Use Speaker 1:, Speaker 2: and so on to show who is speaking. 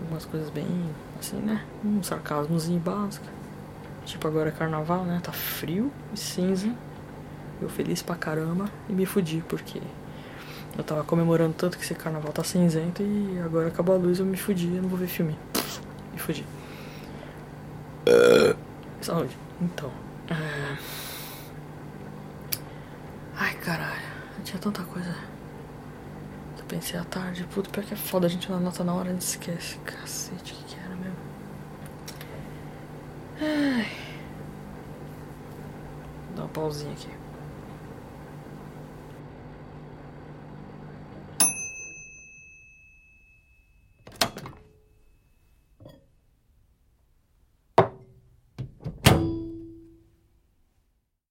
Speaker 1: Algumas coisas bem assim, né? Um sarcasmozinho básico. Tipo, agora é carnaval, né? Tá frio e cinza. Eu feliz pra caramba e me fudi porque eu tava comemorando tanto que esse carnaval tá cinzento e agora acabou a luz eu me fudi, eu não vou ver filme. Me fudi. É. Saúde. Então. Uh... tinha tanta coisa. que Eu pensei à tarde, puto, pior que é foda, a gente não anota na hora, gente esquece. Cacete, o que, que era mesmo? Ai. Dá uma pausinha aqui.